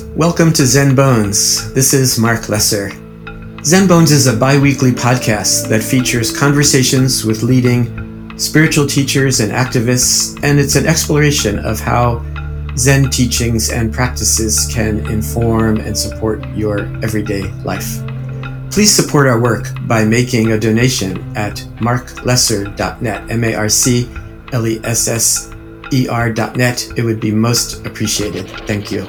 Welcome to Zen Bones. This is Marc Lesser. Zen Bones is a bi weekly podcast that features conversations with leading spiritual teachers and activists, and it's an exploration of how Zen teachings and practices can inform and support your everyday life. Please support our work by making a donation at marclesser.net, M A R C L E S S E R.net. It would be most appreciated. Thank you.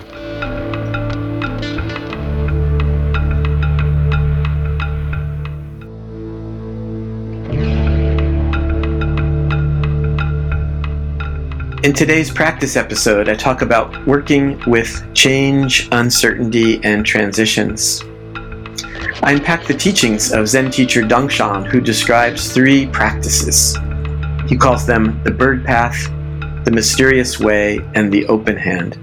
In today's practice episode, I talk about working with change, uncertainty, and transitions. I unpack the teachings of Zen teacher Dongshan, who describes three practices. He calls them the bird path, the mysterious way, and the open hand.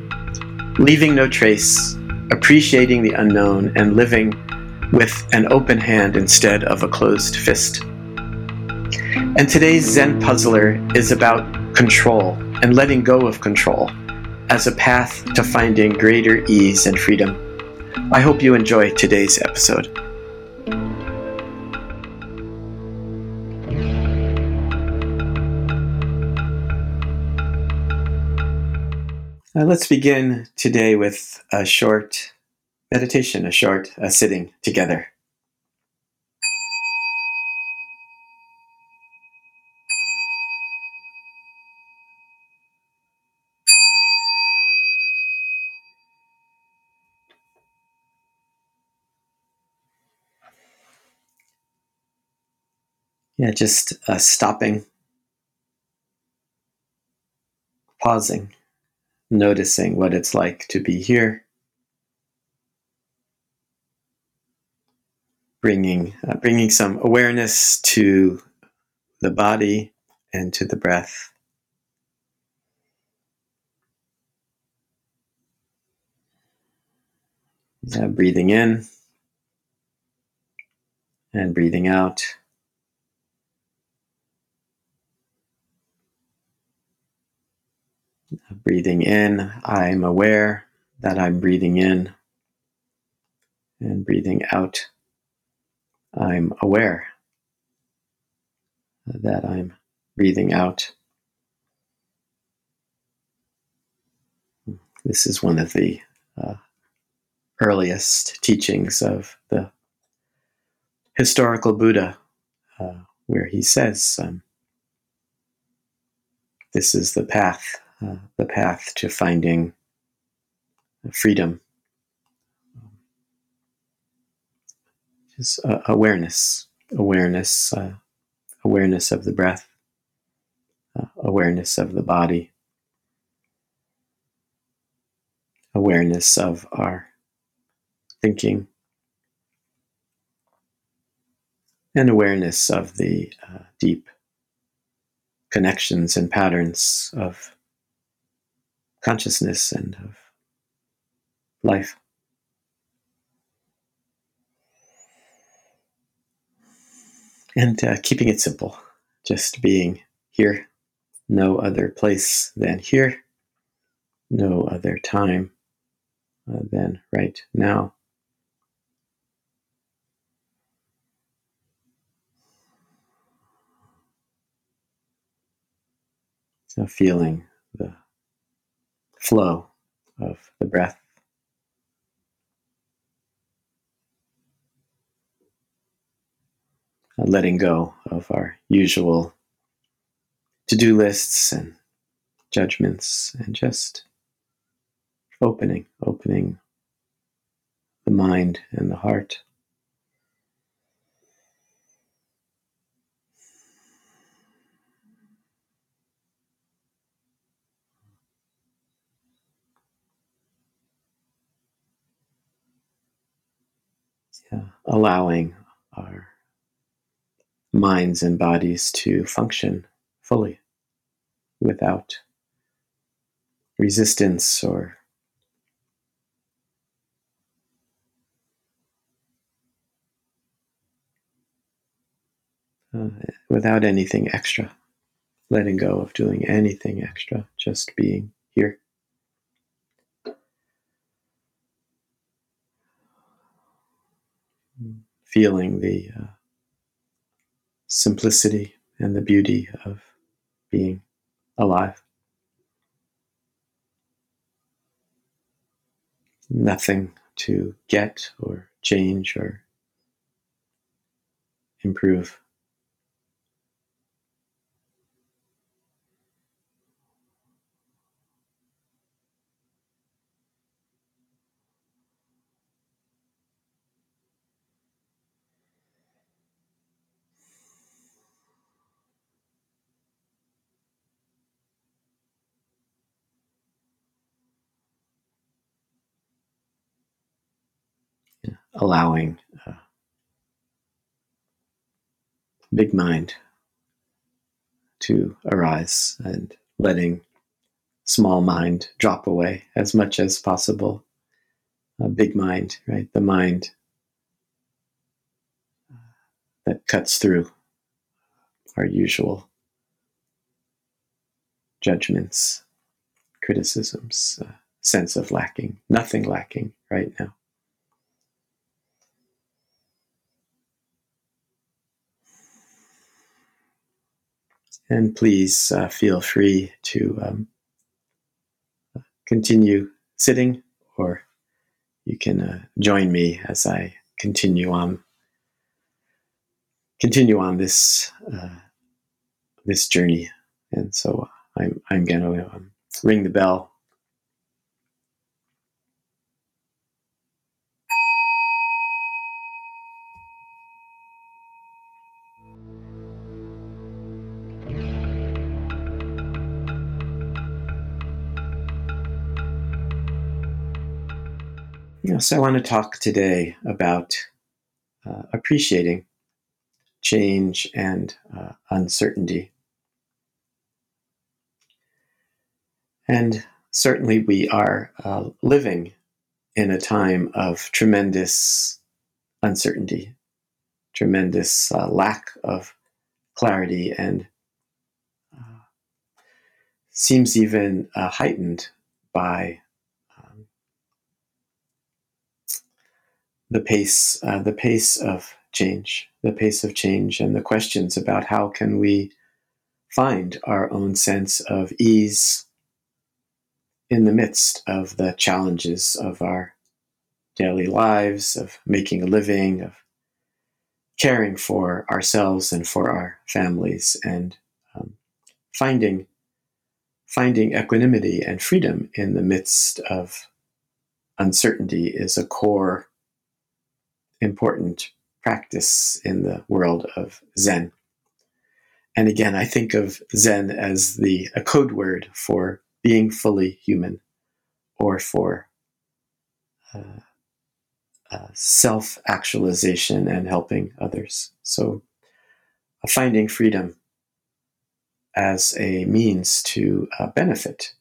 Leaving no trace, appreciating the unknown, and living with an open hand instead of a closed fist. And today's Zen puzzler is about control and letting go of control as a path to finding greater ease and freedom. I hope you enjoy today's episode. Uh, let's begin today with a short meditation, a short uh, sitting together. Yeah, just uh, stopping, pausing, noticing what it's like to be here, bringing uh, bringing some awareness to the body and to the breath. Uh, breathing in and breathing out. Breathing in, I'm aware that I'm breathing in. And breathing out, I'm aware that I'm breathing out. This is one of the uh, earliest teachings of the historical Buddha, uh, where he says, um, This is the path uh, the path to finding freedom. Just uh, awareness, awareness, uh, awareness of the breath, uh, awareness of the body, awareness of our thinking, and awareness of the uh, deep connections and patterns of consciousness and of life. And uh, keeping it simple, just being here, no other place than here, no other time uh, than right now. So feeling flow of the breath. Letting go of our usual to do lists and judgments and just opening, opening the mind and the heart. Yeah, allowing our minds and bodies to function fully without resistance or uh, without anything extra, letting go of doing anything extra, just being here. Feeling the uh, simplicity and the beauty of being alive. Nothing to get or change or improve. Allowing uh, big mind to arise and letting small mind drop away as much as possible. A big mind, right? The mind uh, that cuts through our usual judgments, criticisms, uh, sense of lacking, nothing lacking right now. And please uh, feel free to um, continue sitting, or you can uh, join me as I continue on continue on this uh, this journey. And so I'm I'm going to um, ring the bell so I want to talk today about uh, appreciating change and uh, uncertainty. And certainly, we are uh, living in a time of tremendous uncertainty, tremendous uh, lack of clarity, and uh, seems even uh, heightened by the pace, uh, the pace of change, the pace of change, and the questions about how can we find our own sense of ease in the midst of the challenges of our daily lives, of making a living, of caring for ourselves and for our families, and um, finding finding equanimity and freedom in the midst of uncertainty is a core important practice in the world of Zen. And again, I think of Zen as the a code word for being fully human, or for uh, uh, self actualization and helping others. So, uh, finding freedom as a means to uh, benefit,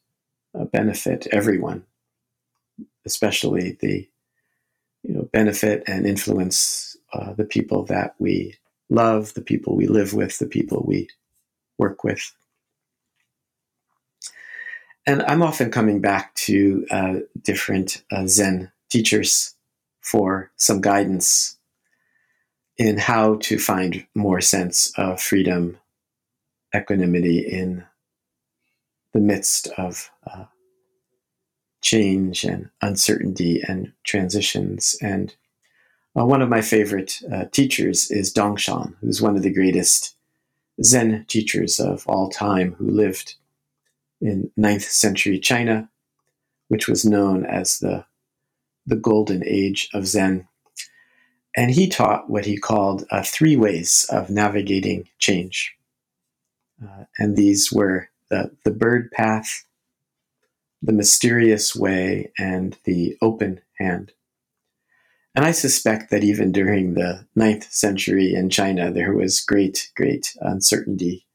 benefit everyone, especially the benefit and influence uh, the people that we love, the people we live with, the people we work with. And I'm often coming back to uh, different uh, Zen teachers for some guidance in how to find more sense of freedom, equanimity in the midst of uh, change and uncertainty and transitions. And uh, one of my favorite uh, teachers is Dongshan, who's one of the greatest Zen teachers of all time, who lived in 9th century China, which was known as the, the golden age of Zen. And he taught what he called uh, three ways of navigating change. Uh, and these were the, the bird path, the mysterious way and the open hand. And I suspect that even during the ninth century in China, there was great, great uncertainty.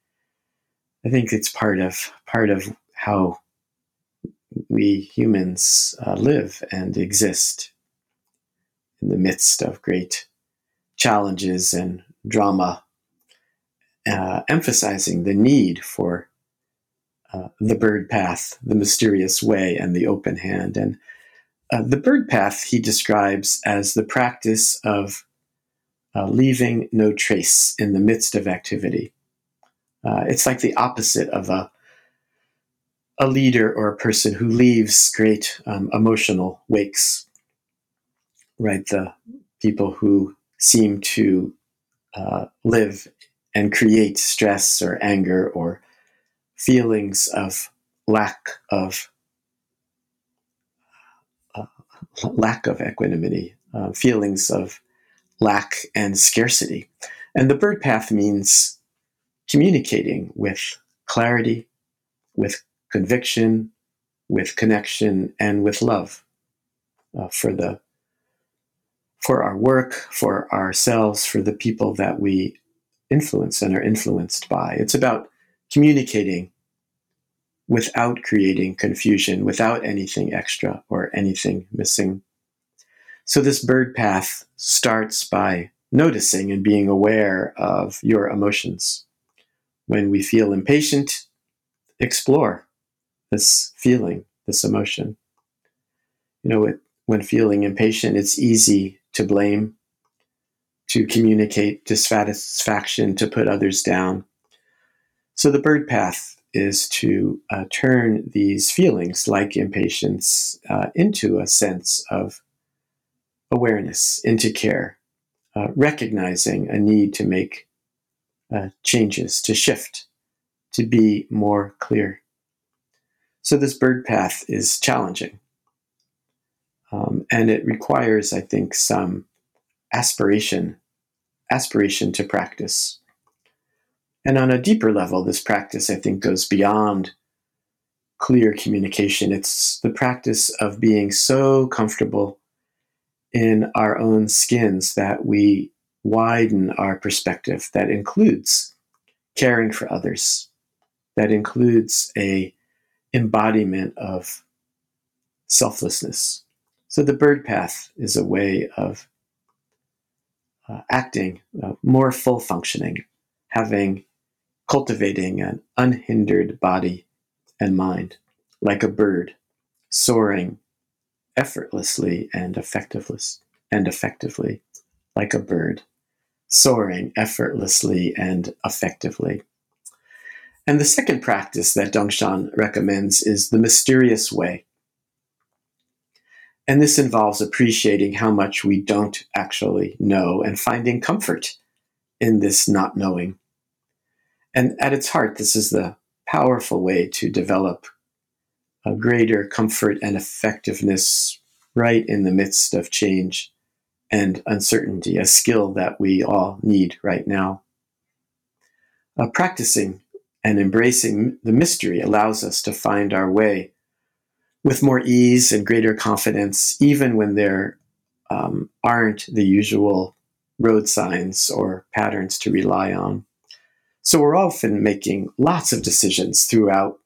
I think it's part of part of how we humans uh, live and exist in the midst of great challenges and drama, uh, emphasizing the need for uh, the bird path, the mysterious way, and the open hand. And uh, the bird path he describes as the practice of uh, leaving no trace in the midst of activity. Uh, it's like the opposite of a a leader or a person who leaves great um, emotional wakes. Right, the people who seem to uh, live and create stress or anger or feelings of lack of uh, lack of equanimity, uh, feelings of lack and scarcity. And the bird path means communicating with clarity, with conviction, with connection, and with love uh, for the for our work, for ourselves, for the people that we influence and are influenced by. It's about communicating without creating confusion, without anything extra or anything missing. So, this bird path starts by noticing and being aware of your emotions. When we feel impatient, explore this feeling, this emotion. You know, it, when feeling impatient, it's easy to blame, to communicate dissatisfaction, to put others down. So the bird path is to uh, turn these feelings, like impatience, uh, into a sense of awareness, into care, uh, recognizing a need to make uh, changes, to shift, to be more clear. So this bird path is challenging. Um, and it requires, I think, some aspiration, aspiration to practice. And on a deeper level, this practice, I think, goes beyond clear communication. It's the practice of being so comfortable in our own skins that we widen our perspective. That includes caring for others, that includes a embodiment of selflessness. So the bird path is a way of uh, acting uh, more full functioning, having, cultivating an unhindered body and mind, like a bird, soaring effortlessly and effectively, and effectively, like a bird, soaring effortlessly and effectively. And the second practice that Dongshan recommends is the mysterious way. And this involves appreciating how much we don't actually know and finding comfort in this not knowing. And at its heart, this is the powerful way to develop a greater comfort and effectiveness right in the midst of change and uncertainty, a skill that we all need right now. Uh, practicing and embracing the mystery allows us to find our way with more ease and greater confidence, even when there um, aren't the usual road signs or patterns to rely on. So we're often making lots of decisions throughout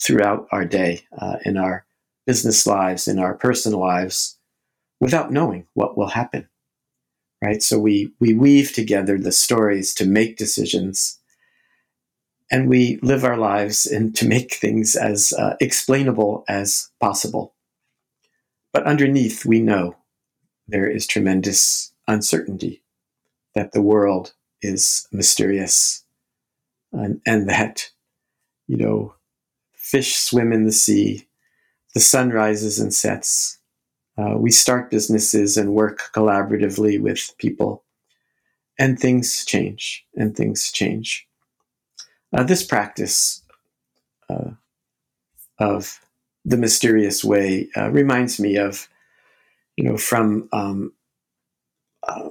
throughout our day, uh, in our business lives, in our personal lives, without knowing what will happen. Right. So we we weave together the stories to make decisions and we live our lives and to make things as uh, explainable as possible. But underneath, we know there is tremendous uncertainty, that the world is mysterious, and, and that, you know, fish swim in the sea, the sun rises and sets. Uh, we start businesses and work collaboratively with people, and things change, and things change. Uh, this practice uh, of the mysterious way uh, reminds me of, you know, from um, uh,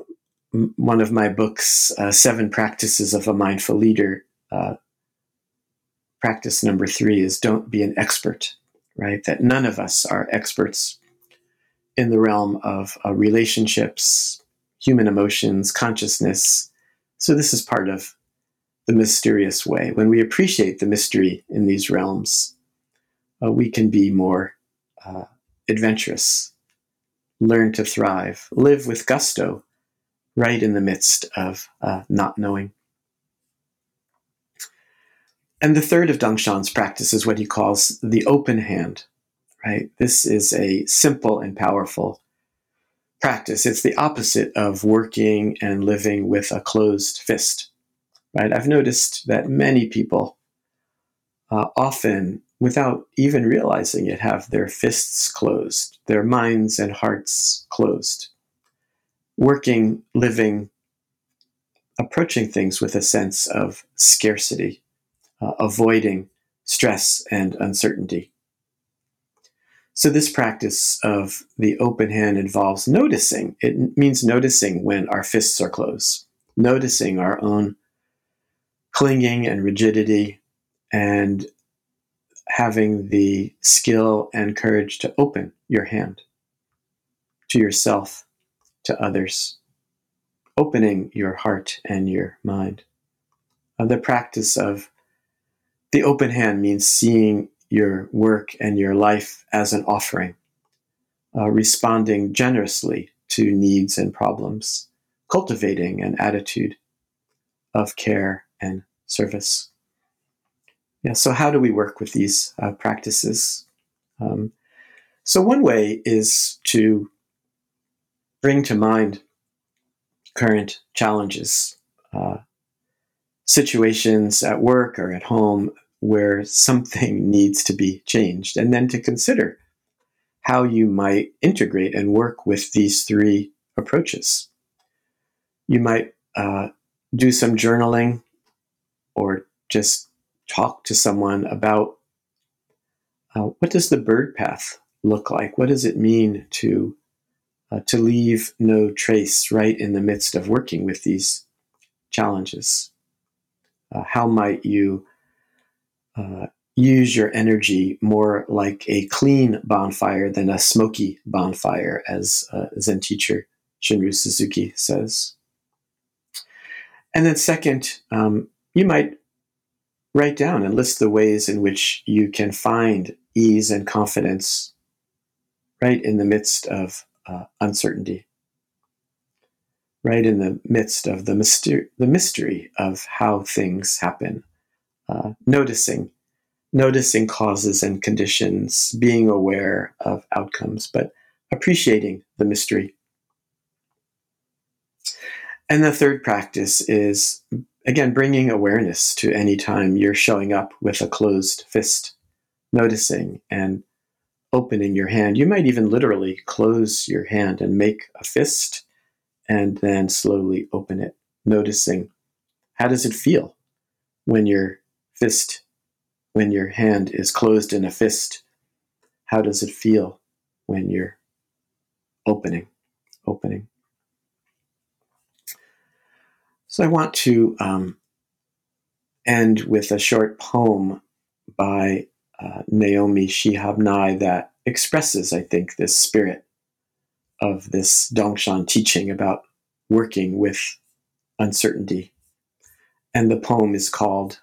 one of my books, uh, Seven Practices of a Mindful Leader. Uh, practice number three is don't be an expert, right? That none of us are experts in the realm of relationships, human emotions, consciousness. So this is part of the mysterious way. When we appreciate the mystery in these realms, uh, we can be more uh, adventurous, learn to thrive, live with gusto right in the midst of uh, not knowing. And the third of Dongshan's practice is what he calls the open hand, right? This is a simple and powerful practice. It's the opposite of working and living with a closed fist, right? I've noticed that many people uh, often, without even realizing it, have their fists closed, their minds and hearts closed. Working, living, approaching things with a sense of scarcity, uh, avoiding stress and uncertainty. So, this practice of the open hand involves noticing. It means noticing when our fists are closed, noticing our own clinging and rigidity, and having the skill and courage to open your hand to yourself, to others, opening your heart and your mind. Uh, the practice of the open hand means seeing your work and your life as an offering, uh, responding generously to needs and problems, cultivating an attitude of care and service. Yeah, so how do we work with these uh, practices? Um, so, one way is to bring to mind current challenges, uh, situations at work or at home where something needs to be changed, and then to consider how you might integrate and work with these three approaches. You might uh, do some journaling or just talk to someone about uh, what does the bird path look like? What does it mean to uh, to leave no trace right in the midst of working with these challenges? Uh, how might you uh, use your energy more like a clean bonfire than a smoky bonfire, as uh, Zen teacher Shunryu Suzuki says. And then, second, um, you might write down and list the ways in which you can find ease and confidence right in the midst of uh, uncertainty, right in the midst of the, myster- the mystery of how things happen uh, noticing, noticing causes and conditions, being aware of outcomes, but appreciating the mystery. And the third practice is, again, bringing awareness to any time you're showing up with a closed fist, noticing and opening your hand. You might even literally close your hand and make a fist and then slowly open it, noticing how does it feel when you're fist, when your hand is closed in a fist, how does it feel when you're opening, opening? So I want to um, end with a short poem by uh, Naomi Shihab Nye that expresses, I think, this spirit of this Dongshan teaching about working with uncertainty. And the poem is called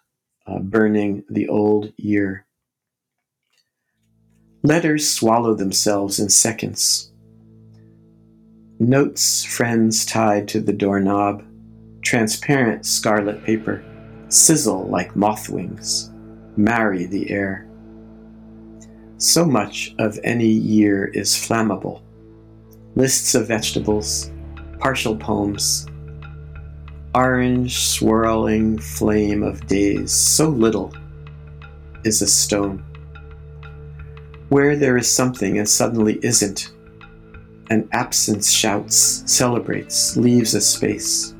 uh, burning the old year. Letters swallow themselves in seconds. Notes, friends tied to the doorknob, transparent scarlet paper, sizzle like moth wings, marry the air. So much of any year is flammable. Lists of vegetables, partial poems, orange swirling flame of days, so little is a stone. Where there is something and suddenly isn't, an absence shouts, celebrates, leaves a space.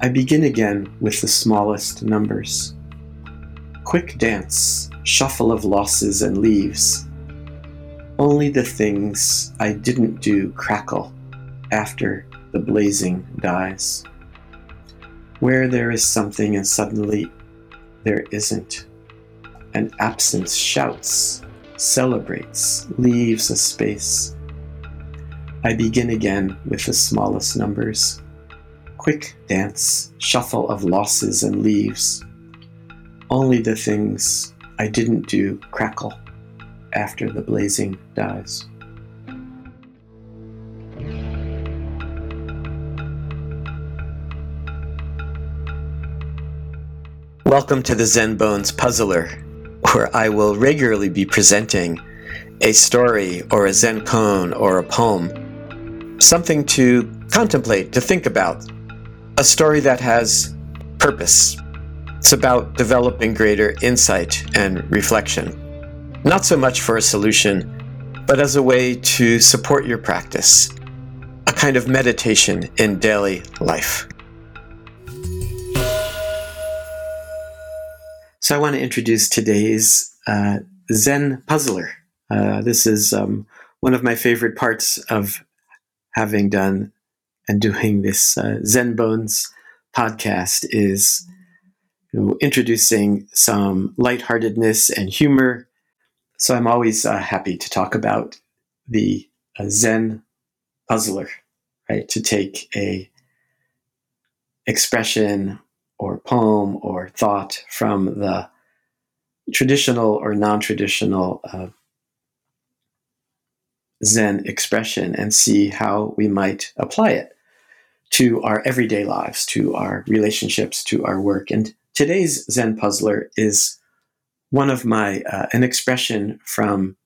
I begin again with the smallest numbers. Quick dance, shuffle of losses and leaves. Only the things I didn't do crackle after the blazing dies where there is something and suddenly there isn't. An absence shouts, celebrates, leaves a space. I begin again with the smallest numbers. Quick dance, shuffle of losses and leaves. Only the things I didn't do crackle after the blazing dies. Welcome to the Zen Bones Puzzler, where I will regularly be presenting a story or a Zen koan or a poem something to contemplate, to think about, a story that has purpose. It's about developing greater insight and reflection. Not so much for a solution, but as a way to support your practice, a kind of meditation in daily life. So, I want to introduce today's uh, Zen puzzler. Uh, this is um, one of my favorite parts of having done and doing this uh, Zen Bones podcast is you know, introducing some lightheartedness and humor. So I'm always uh, happy to talk about the uh, Zen puzzler, right? To take a expression or poem or thought from the traditional or non-traditional uh, Zen expression and see how we might apply it to our everyday lives, to our relationships, to our work. And today's Zen puzzler is one of my, uh, an expression from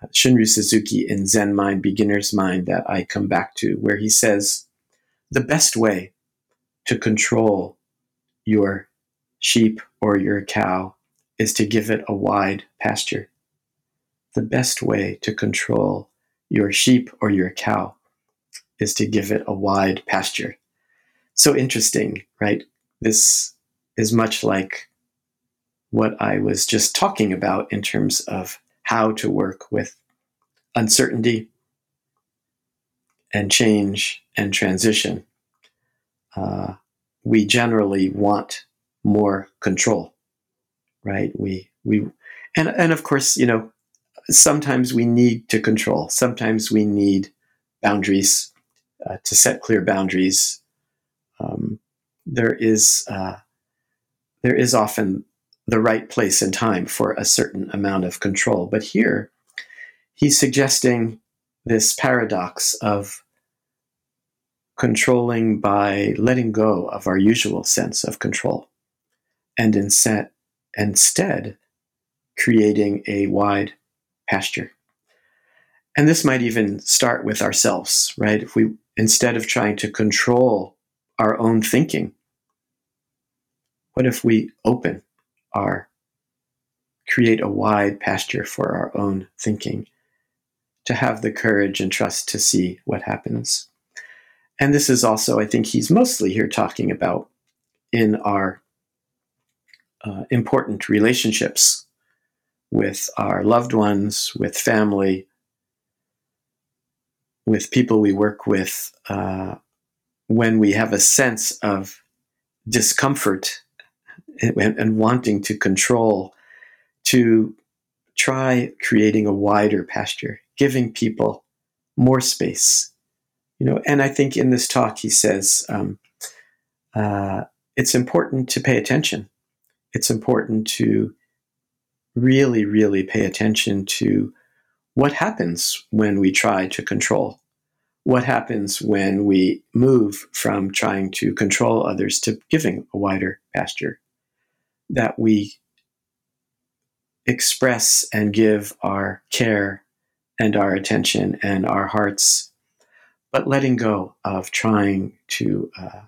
uh, Suzuki in Zen Mind, Beginner's Mind, that I come back to, where he says, the best way to control your sheep or your cow is to give it a wide pasture the best way to control your sheep or your cow is to give it a wide pasture. So interesting, right? This is much like what I was just talking about in terms of how to work with uncertainty and change and transition. Uh, we generally want more control, right? We we and and of course, you know, sometimes we need to control. Sometimes we need boundaries uh, to set clear boundaries. Um, there is uh, there is often the right place and time for a certain amount of control. But here, he's suggesting this paradox of controlling by letting go of our usual sense of control, and instead, creating a wide pasture. And this might even start with ourselves, right? If we, instead of trying to control our own thinking, what if we open our, create a wide pasture for our own thinking to have the courage and trust to see what happens? And this is also, I think he's mostly here talking about in our uh, important relationships with our loved ones, with family, with people we work with, uh, when we have a sense of discomfort and, and wanting to control, to try creating a wider pasture, giving people more space. You know, and I think in this talk he says um, uh, it's important to pay attention. It's important to really, really pay attention to what happens when we try to control. What happens when we move from trying to control others to giving a wider pasture? That we express and give our care and our attention and our hearts, but letting go of trying to uh,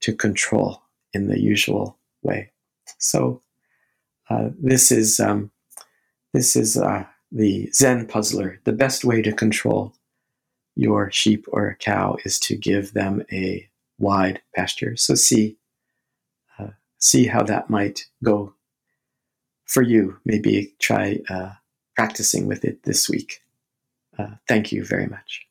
to control in the usual way. So uh, this is um, this is uh, the Zen puzzler. The best way to control your sheep or cow is to give them a wide pasture. So see uh, see how that might go for you. Maybe try uh, practicing with it this week. Uh, thank you very much.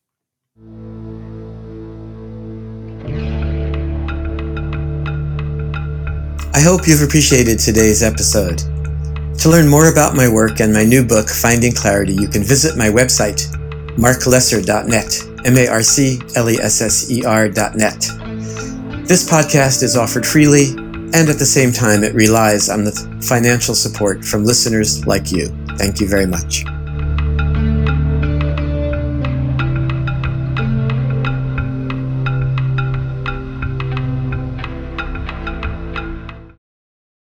I hope you've appreciated today's episode. To learn more about my work and my new book, Finding Clarity, you can visit my website, marclesser.net, M A R C L E S S E R.net. This podcast is offered freely, and at the same time, it relies on the financial support from listeners like you. Thank you very much.